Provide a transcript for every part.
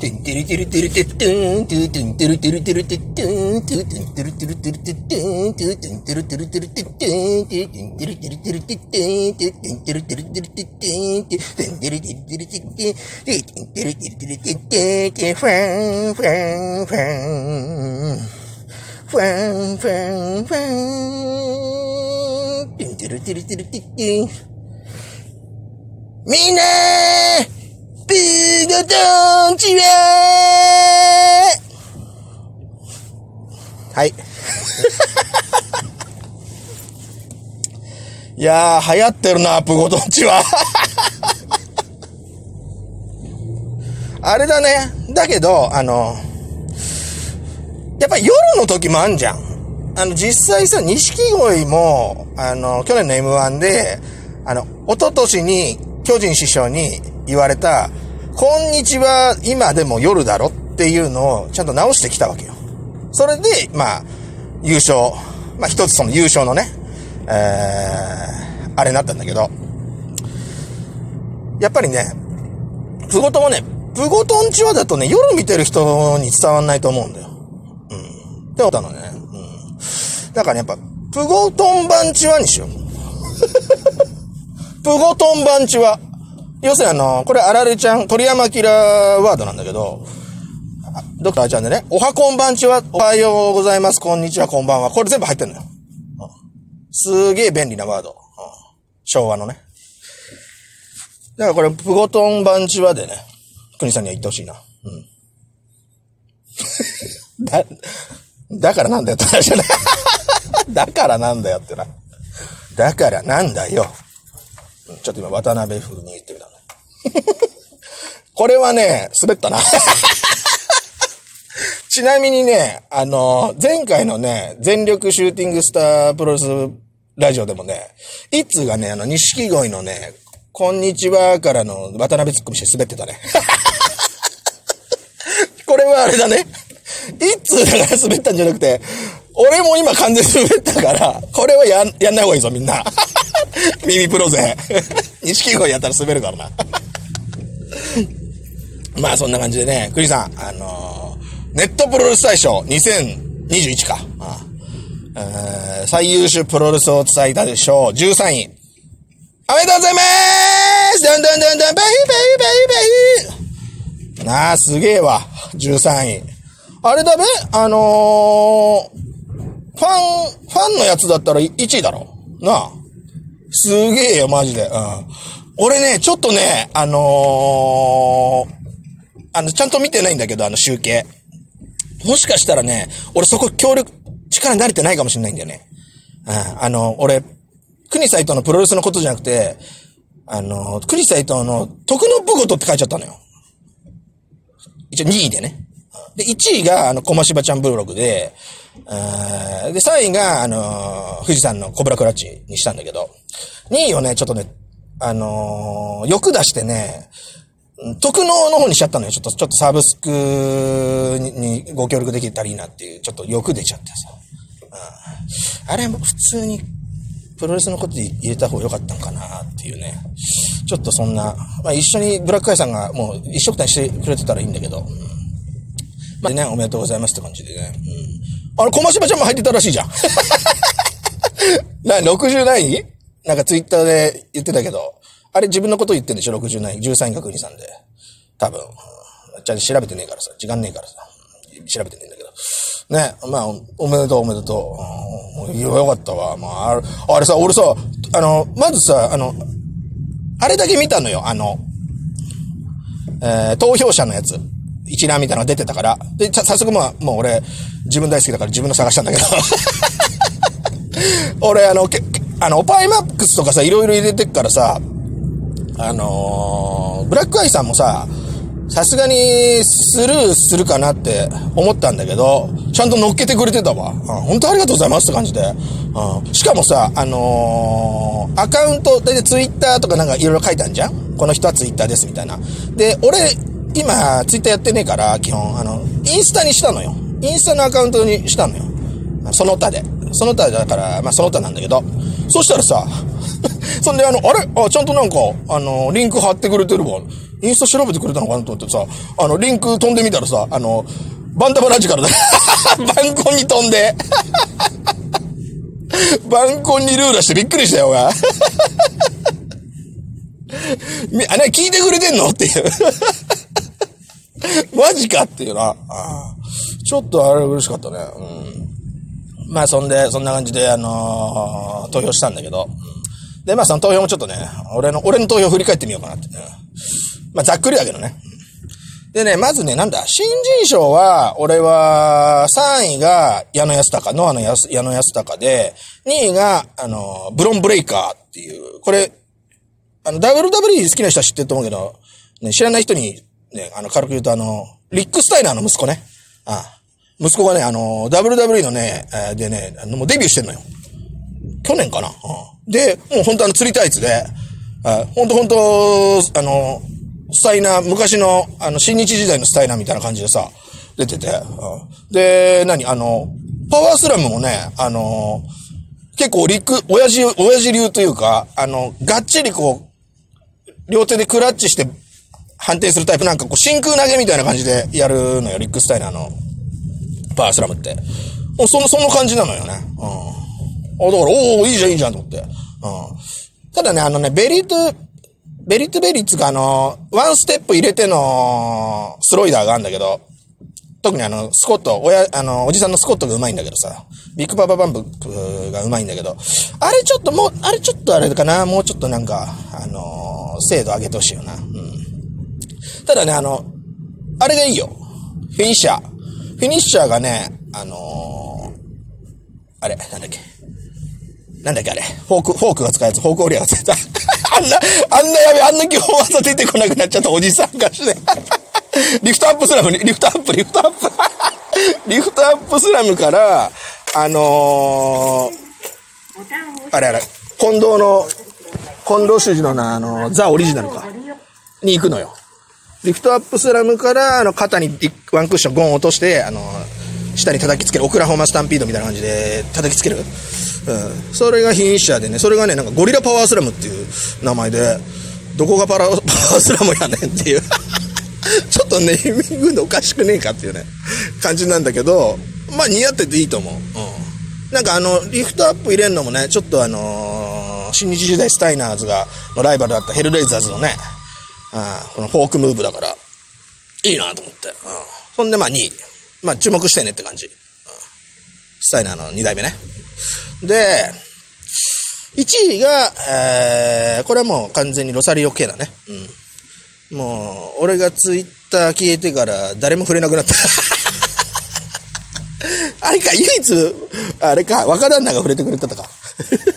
てんてるてるてるてってん、ててんてるてるてるてってん、ててんてるてるてるてってん、ててんてるてるてるてってん、ててんてるてるてるてってん、ててんてるてるてるてってん、ててんてるてるてるてってん、ててんてるてるてるてってん、てファン、ファン、ファン。ファン、ファン、ファン。てんてるてるてるてってん。みんなーゴトンチははい。いやー、流行ってるな、プゴトンチは。あれだね。だけど、あの、やっぱ夜の時もあんじゃん。あの、実際さ、錦鯉も、あの、去年の M1 で、あの、一昨年に巨人師匠に言われた、こんにちは、今でも夜だろっていうのをちゃんと直してきたわけよ。それで、まあ、優勝。まあ一つその優勝のね、えー、あれになったんだけど、やっぱりね、プゴトもね、プゴトンチワだとね、夜見てる人に伝わんないと思うんだよ。うん。って思ったのね。うん。だからね、やっぱ、プゴトンバンチワにしよう。プゴトンバンチワ。要するにあの、これあられちゃん、鳥山キラーワードなんだけど、ドクターちゃんでね、おはこんばんちは、おはようございます、こんにちは、こんばんは。これ全部入ってんのよ。うん、すげえ便利なワード、昭和のね。だからこれ、プゴトンバンチはでね、国さんには言ってほしいな。うん。だ、だからなんだよって話じゃない。だからなんだよってな。だからなんだよ。ちょっと今、渡辺風に言ってみたね。これはね、滑ったな。ちなみにね、あの、前回のね、全力シューティングスタープロレスラジオでもね、一通がね、あの、錦鯉のね、こんにちはからの渡辺ツッコミして滑ってたね。これはあれだね。一通だから滑ったんじゃなくて、俺も今完全に滑ったから、これはやん、やんない方がいいぞ、みんな。耳プロ勢。錦鯉やったら滑るからな。まあそんな感じでね、クリさん、あのー、ネットプロレス大賞2021か。ああ最優秀プロレスを伝えたでしょう。13位。おめでとうございますどんどんどんどん、ベイベイベイベイなあ、すげえわ。13位。あれだべ？あのー、ファン、ファンのやつだったら1位だろなあ。すげえよ、マジで。うん。俺ね、ちょっとね、あのー、あの、ちゃんと見てないんだけど、あの集計。もしかしたらね、俺そこ協力、力に慣れてないかもしれないんだよね。うん。あの、俺、国斎藤のプロレスのことじゃなくて、あの、国斎藤の徳の部ごとって書いちゃったのよ。一応2位でね。で、1位が、あの、小芝ちゃんブログで、で、3位が、あのー富士山のコブラクラッチにしたんだけど、2位をね、ちょっとね、あのー欲出してね、特納の方にしちゃったのよ。ちょっと、ちょっとサブスクにご協力できたらいいなっていう、ちょっと欲出ちゃってさ。うん、あれも普通に、プロレスのこと入れた方が良かったんかなっていうね。ちょっとそんな、まあ一緒にブラックアイさんがもう一緒くたにしてくれてたらいいんだけど、うんまあね、おめでとうございますって感じでね。うん。あれ、小松島ちゃんも入ってたらしいじゃん。な、60何位？なんかツイッターで言ってたけど、あれ自分のこと言ってんでしょ ?60 何位？13位か国さんで。多分。ちゃんと調べてねえからさ。時間ねえからさ。調べてねえんだけど。ね、まあ、おめでとうおめでとう。うん、いやよかったわ。まあ、あれあれさ、俺さ、あの、まずさ、あの、あれだけ見たのよ。あの、えー投票者のやつ。一覧みたいなのが出てたから。で、早速まあ、もう俺、自分大好きだから自分の探したんだけど。俺、あの、あの、パイマックスとかさ、いろいろ入れてっからさ、あのーブラックアイさんもさ、さすがにスルーするかなって思ったんだけど、ちゃんと乗っけてくれてたわ。うん、本当ありがとうございますって感じで。うん、しかもさ、あのーアカウント、だいたいツイッターとかなんかいろいろ書いたんじゃん？この人はツイッターですみたいな。で、俺、今、ツイッターやってねえから、基本、あの、インスタにしたのよ。インスタのアカウントにしたのよ。その他で。その他だから、まあその他なんだけど。そしたらさ、そんであの、あれ？あ、ちゃんとなんか、あの、リンク貼ってくれてるわ。インスタ調べてくれたのかなと思ってさ、あの、リンク飛んでみたらさ、あの、バンダムラジカルだ。バンコンに飛んで。バンコンにルーラしてびっくりしたよ、俺。み、あ、ね、聞いてくれてんの？っていう。マジかっていうな。ちょっとあれ嬉しかったね。うん。まあ、そんで、そんな感じで、あのー、投票したんだけど。で、まあ、その投票もちょっとね、俺の、俺の投票振り返ってみようかなってね。まあ、ざっくりだけどね。でね、まずね、なんだ、新人賞は、俺は、3位が矢野安隆、ノアの矢野安隆で、2位が、あの、ブロンブレイカーっていう、これ、あの、WWE 好きな人は知ってると思うけど、ね、知らない人に、ね、あの、軽く言うとあの、リック・スタイナーの息子ね。ああ息子がね、あの、WWE のね、でね、もうデビューしてんのよ。去年かな。うん、で、もう本当あの、釣りタイツで、あ本当本当あの、スタイナー、昔の、あの、新日時代のスタイナーみたいな感じでさ、出てて、うん、で、何あの、パワースラムもね、あの、結構、リック、親父、親父流というか、あの、がっちりこう、両手でクラッチして判定するタイプなんかこう真空投げみたいな感じでやるのよ、リックスタイナーのパワースラムって。もうその、その感じなのよね。うん。あ、だから、おおいいじゃんいいじゃんと思って。うん。ただね、あのね、ベリート、ベリットベリッツがあの、ワンステップ入れてのスロイダーがあるんだけど、特にあの、スコット、親、あの、おじさんのスコットがうまいんだけどさ、ビッグパパバンプがうまいんだけど、あれちょっともう、あれちょっとあれかな、もうちょっとなんか、あの、精度上げてほしいよな。ただね、あの、あれがいいよ。フィニッシャー。フィニッシャーがね、あのー、あれ、なんだっけ。なんだっけあれ。フォーク、フォークが使うやつ、フォークオリアが使うやつ。あんな、あんなやべ、あんな基本技出てこなくなっちゃったおじさんがして。リフトアップスラムに、リフトアップ、リフトアップ。リフトアップスラムから、あのー、あれあれ、近藤の、近藤修司のな、あの、ザ・オリジナルか。に行くのよ。リフトアップスラムから、あの、肩にワンクッションゴン落として、あの、下に叩きつける、オクラホマスタンピードみたいな感じで叩きつける。うん。それがフィニッシャーでね、それがね、なんかゴリラパワースラムっていう名前で、どこがパラ、パワースラムやねんっていう ちょっとネーミングでおかしくねえかっていうね、感じなんだけど、まあ似合ってていいと思う。うん。なんかあの、リフトアップ入れるのもね、ちょっとあのー、新日時代スタイナーズが、のライバルだったヘルレイザーズのね、あこのフォークムーブだから、いいなと思って。うん。そんで、まあ2位。まあ注目してねって感じ。うん、スタイナーの2代目ね。で、1位が、えー、これはもう完全にロサリオ系だね。うん。もう、俺がツイッター消えてから誰も触れなくなった。あれか、唯一、あれか、若旦那が触れてくれたとか。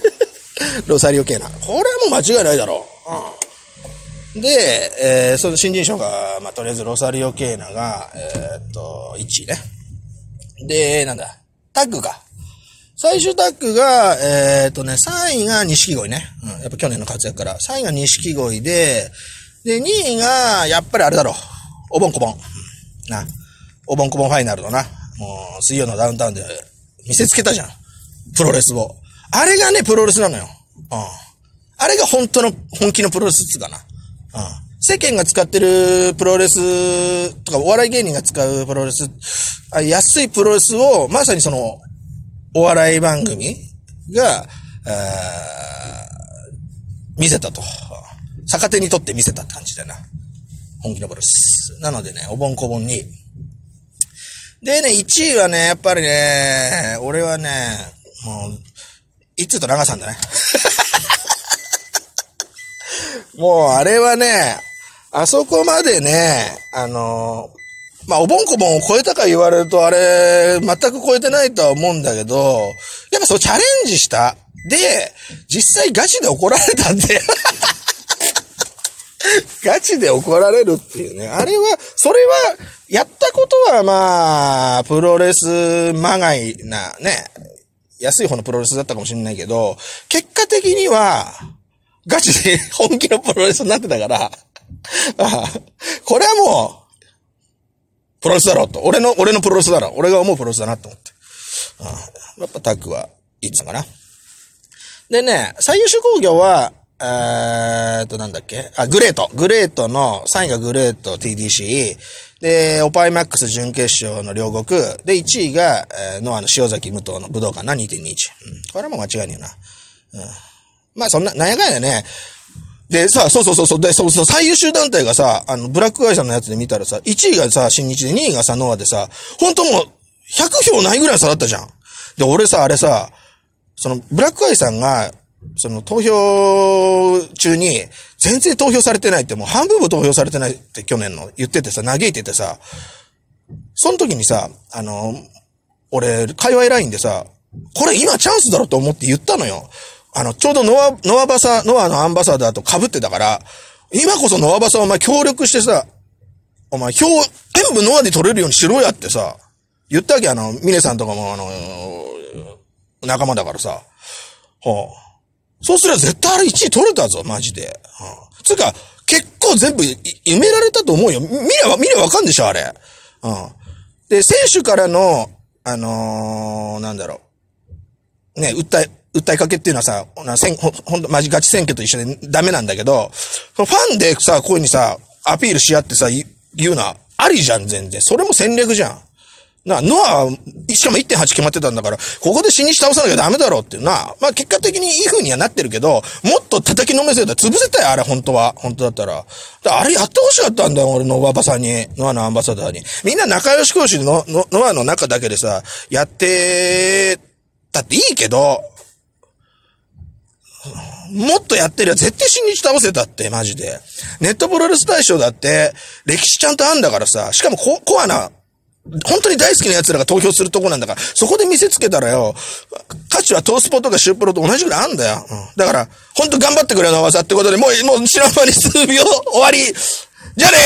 ロサリオ系な。これはもう間違いないだろう。うん。で、えー、その新人賞が、まあ、とりあえずロサリオ・ケーナが、えー、っと、1位ね。で、なんだ、タッグか。最終タッグが、えー、っとね、3位が錦鯉ね。うん、やっぱ去年の活躍から。3位が錦鯉で、で、2位が、やっぱりあれだろう。おぼんこぼん。な。おぼんこぼんファイナルのな。もう、水曜のダウンタウンで見せつけたじゃん。プロレスを。あれがね、プロレスなのよ。うん。あれが本当の、本気のプロレスっつうかな。世間が使ってるプロレスとか、お笑い芸人が使うプロレス、あ安いプロレスを、まさにその、お笑い番組が、見せたと。逆手にとって見せたって感じだな。本気のプロレス。なのでね、おぼんこぼんに。でね、1位はね、やっぱりね、俺はね、もう、いつと長さんだね。もうあれはね、あそこまでね、あのまあ、おぼんこぼんを超えたか言われると、あれ、全く超えてないとは思うんだけど、やっぱそうチャレンジした。で、実際ガチで怒られたんで ガチで怒られるっていうね。あれは、それは、やったことはまあ、プロレスまがいなね、安い方のプロレスだったかもしれないけど、結果的には、ガチで本気のプロレスになってたから、これはもう、プロレスだろうと。俺の、俺のプロレスだろう。俺が思うプロレスだなと思って。やっぱタッグはいつうかな。でね、最優秀工業は、えーっと、なんだっけあ、グレート。グレートの、3位がグレート TDC。で、オパイマックス準決勝の両国。で、1位が、えー、ノアの塩崎武藤の武道館な、2.21。うん。これも間違いねえな。うん。まあ、そんな、なんやかんやね。で、さ、そうそうそうそう、で、そうそう、最優秀団体がさ、あの、ブラックアイさんのやつで見たらさ、1位がさ、新日で2位がさ、ノアでさ、本当もう、100票ないぐらい差だったじゃん。で、俺さ、あれさ、その、ブラックアイさんが、その、投票中に、全然投票されてないって、もう半分も投票されてないって去年の言っててさ、嘆いててさ、その時にさ、あの、俺、界隈ラインでさ、これ今チャンスだろと思って言ったのよ。あの、ちょうどノア、ノアバサ、ノアのアンバサダーと被ってたから、今こそノアバサお前協力してさ、お前票、全部ノアで取れるようにしろやってさ、言ったわけあの、ミネさんとかもあの、仲間だからさ。はあ、そうすれば絶対あれ1位取れたぞ、マジで。はあ、つうか、結構全部埋められたと思うよ。見れば、見ればわかんでしょ、あれ。うん。で、選手からの、あのー、なんだろう。ね、訴え、訴えかけっていうのはさ、なせんほほんと、マジガチ選挙と一緒でダメなんだけど、ファンでさ、こういうふうにさ、アピールし合ってさ、言うのはありじゃん、全然。それも戦略じゃん。な、ノア、しかも1.8決まってたんだから、ここで死にし倒さなきゃダメだろうっていうな。まあ結果的にいい風にはなってるけど、もっと叩きのめせたら潰せたよ、あれ、本当は。本当だったら。あれやってほしかったんだよ、俺のおばさんに。ノアのアンバサダーに。みんな仲良し講師の、の、ノアの中だけでさ、やってたっていいけど、もっとやってりゃ絶対新日倒せたって、マジで。ネットプロレス大賞だって、歴史ちゃんとあんだからさ、しかもココアな、本当に大好きな奴らが投票するとこなんだから、そこで見せつけたらよ、価値はトースポとかシュープロと同じぐらいあんだよ。うん、だから、本当頑張ってくれの技ってことで、もう、もう知らん間に数秒終わり。じゃあね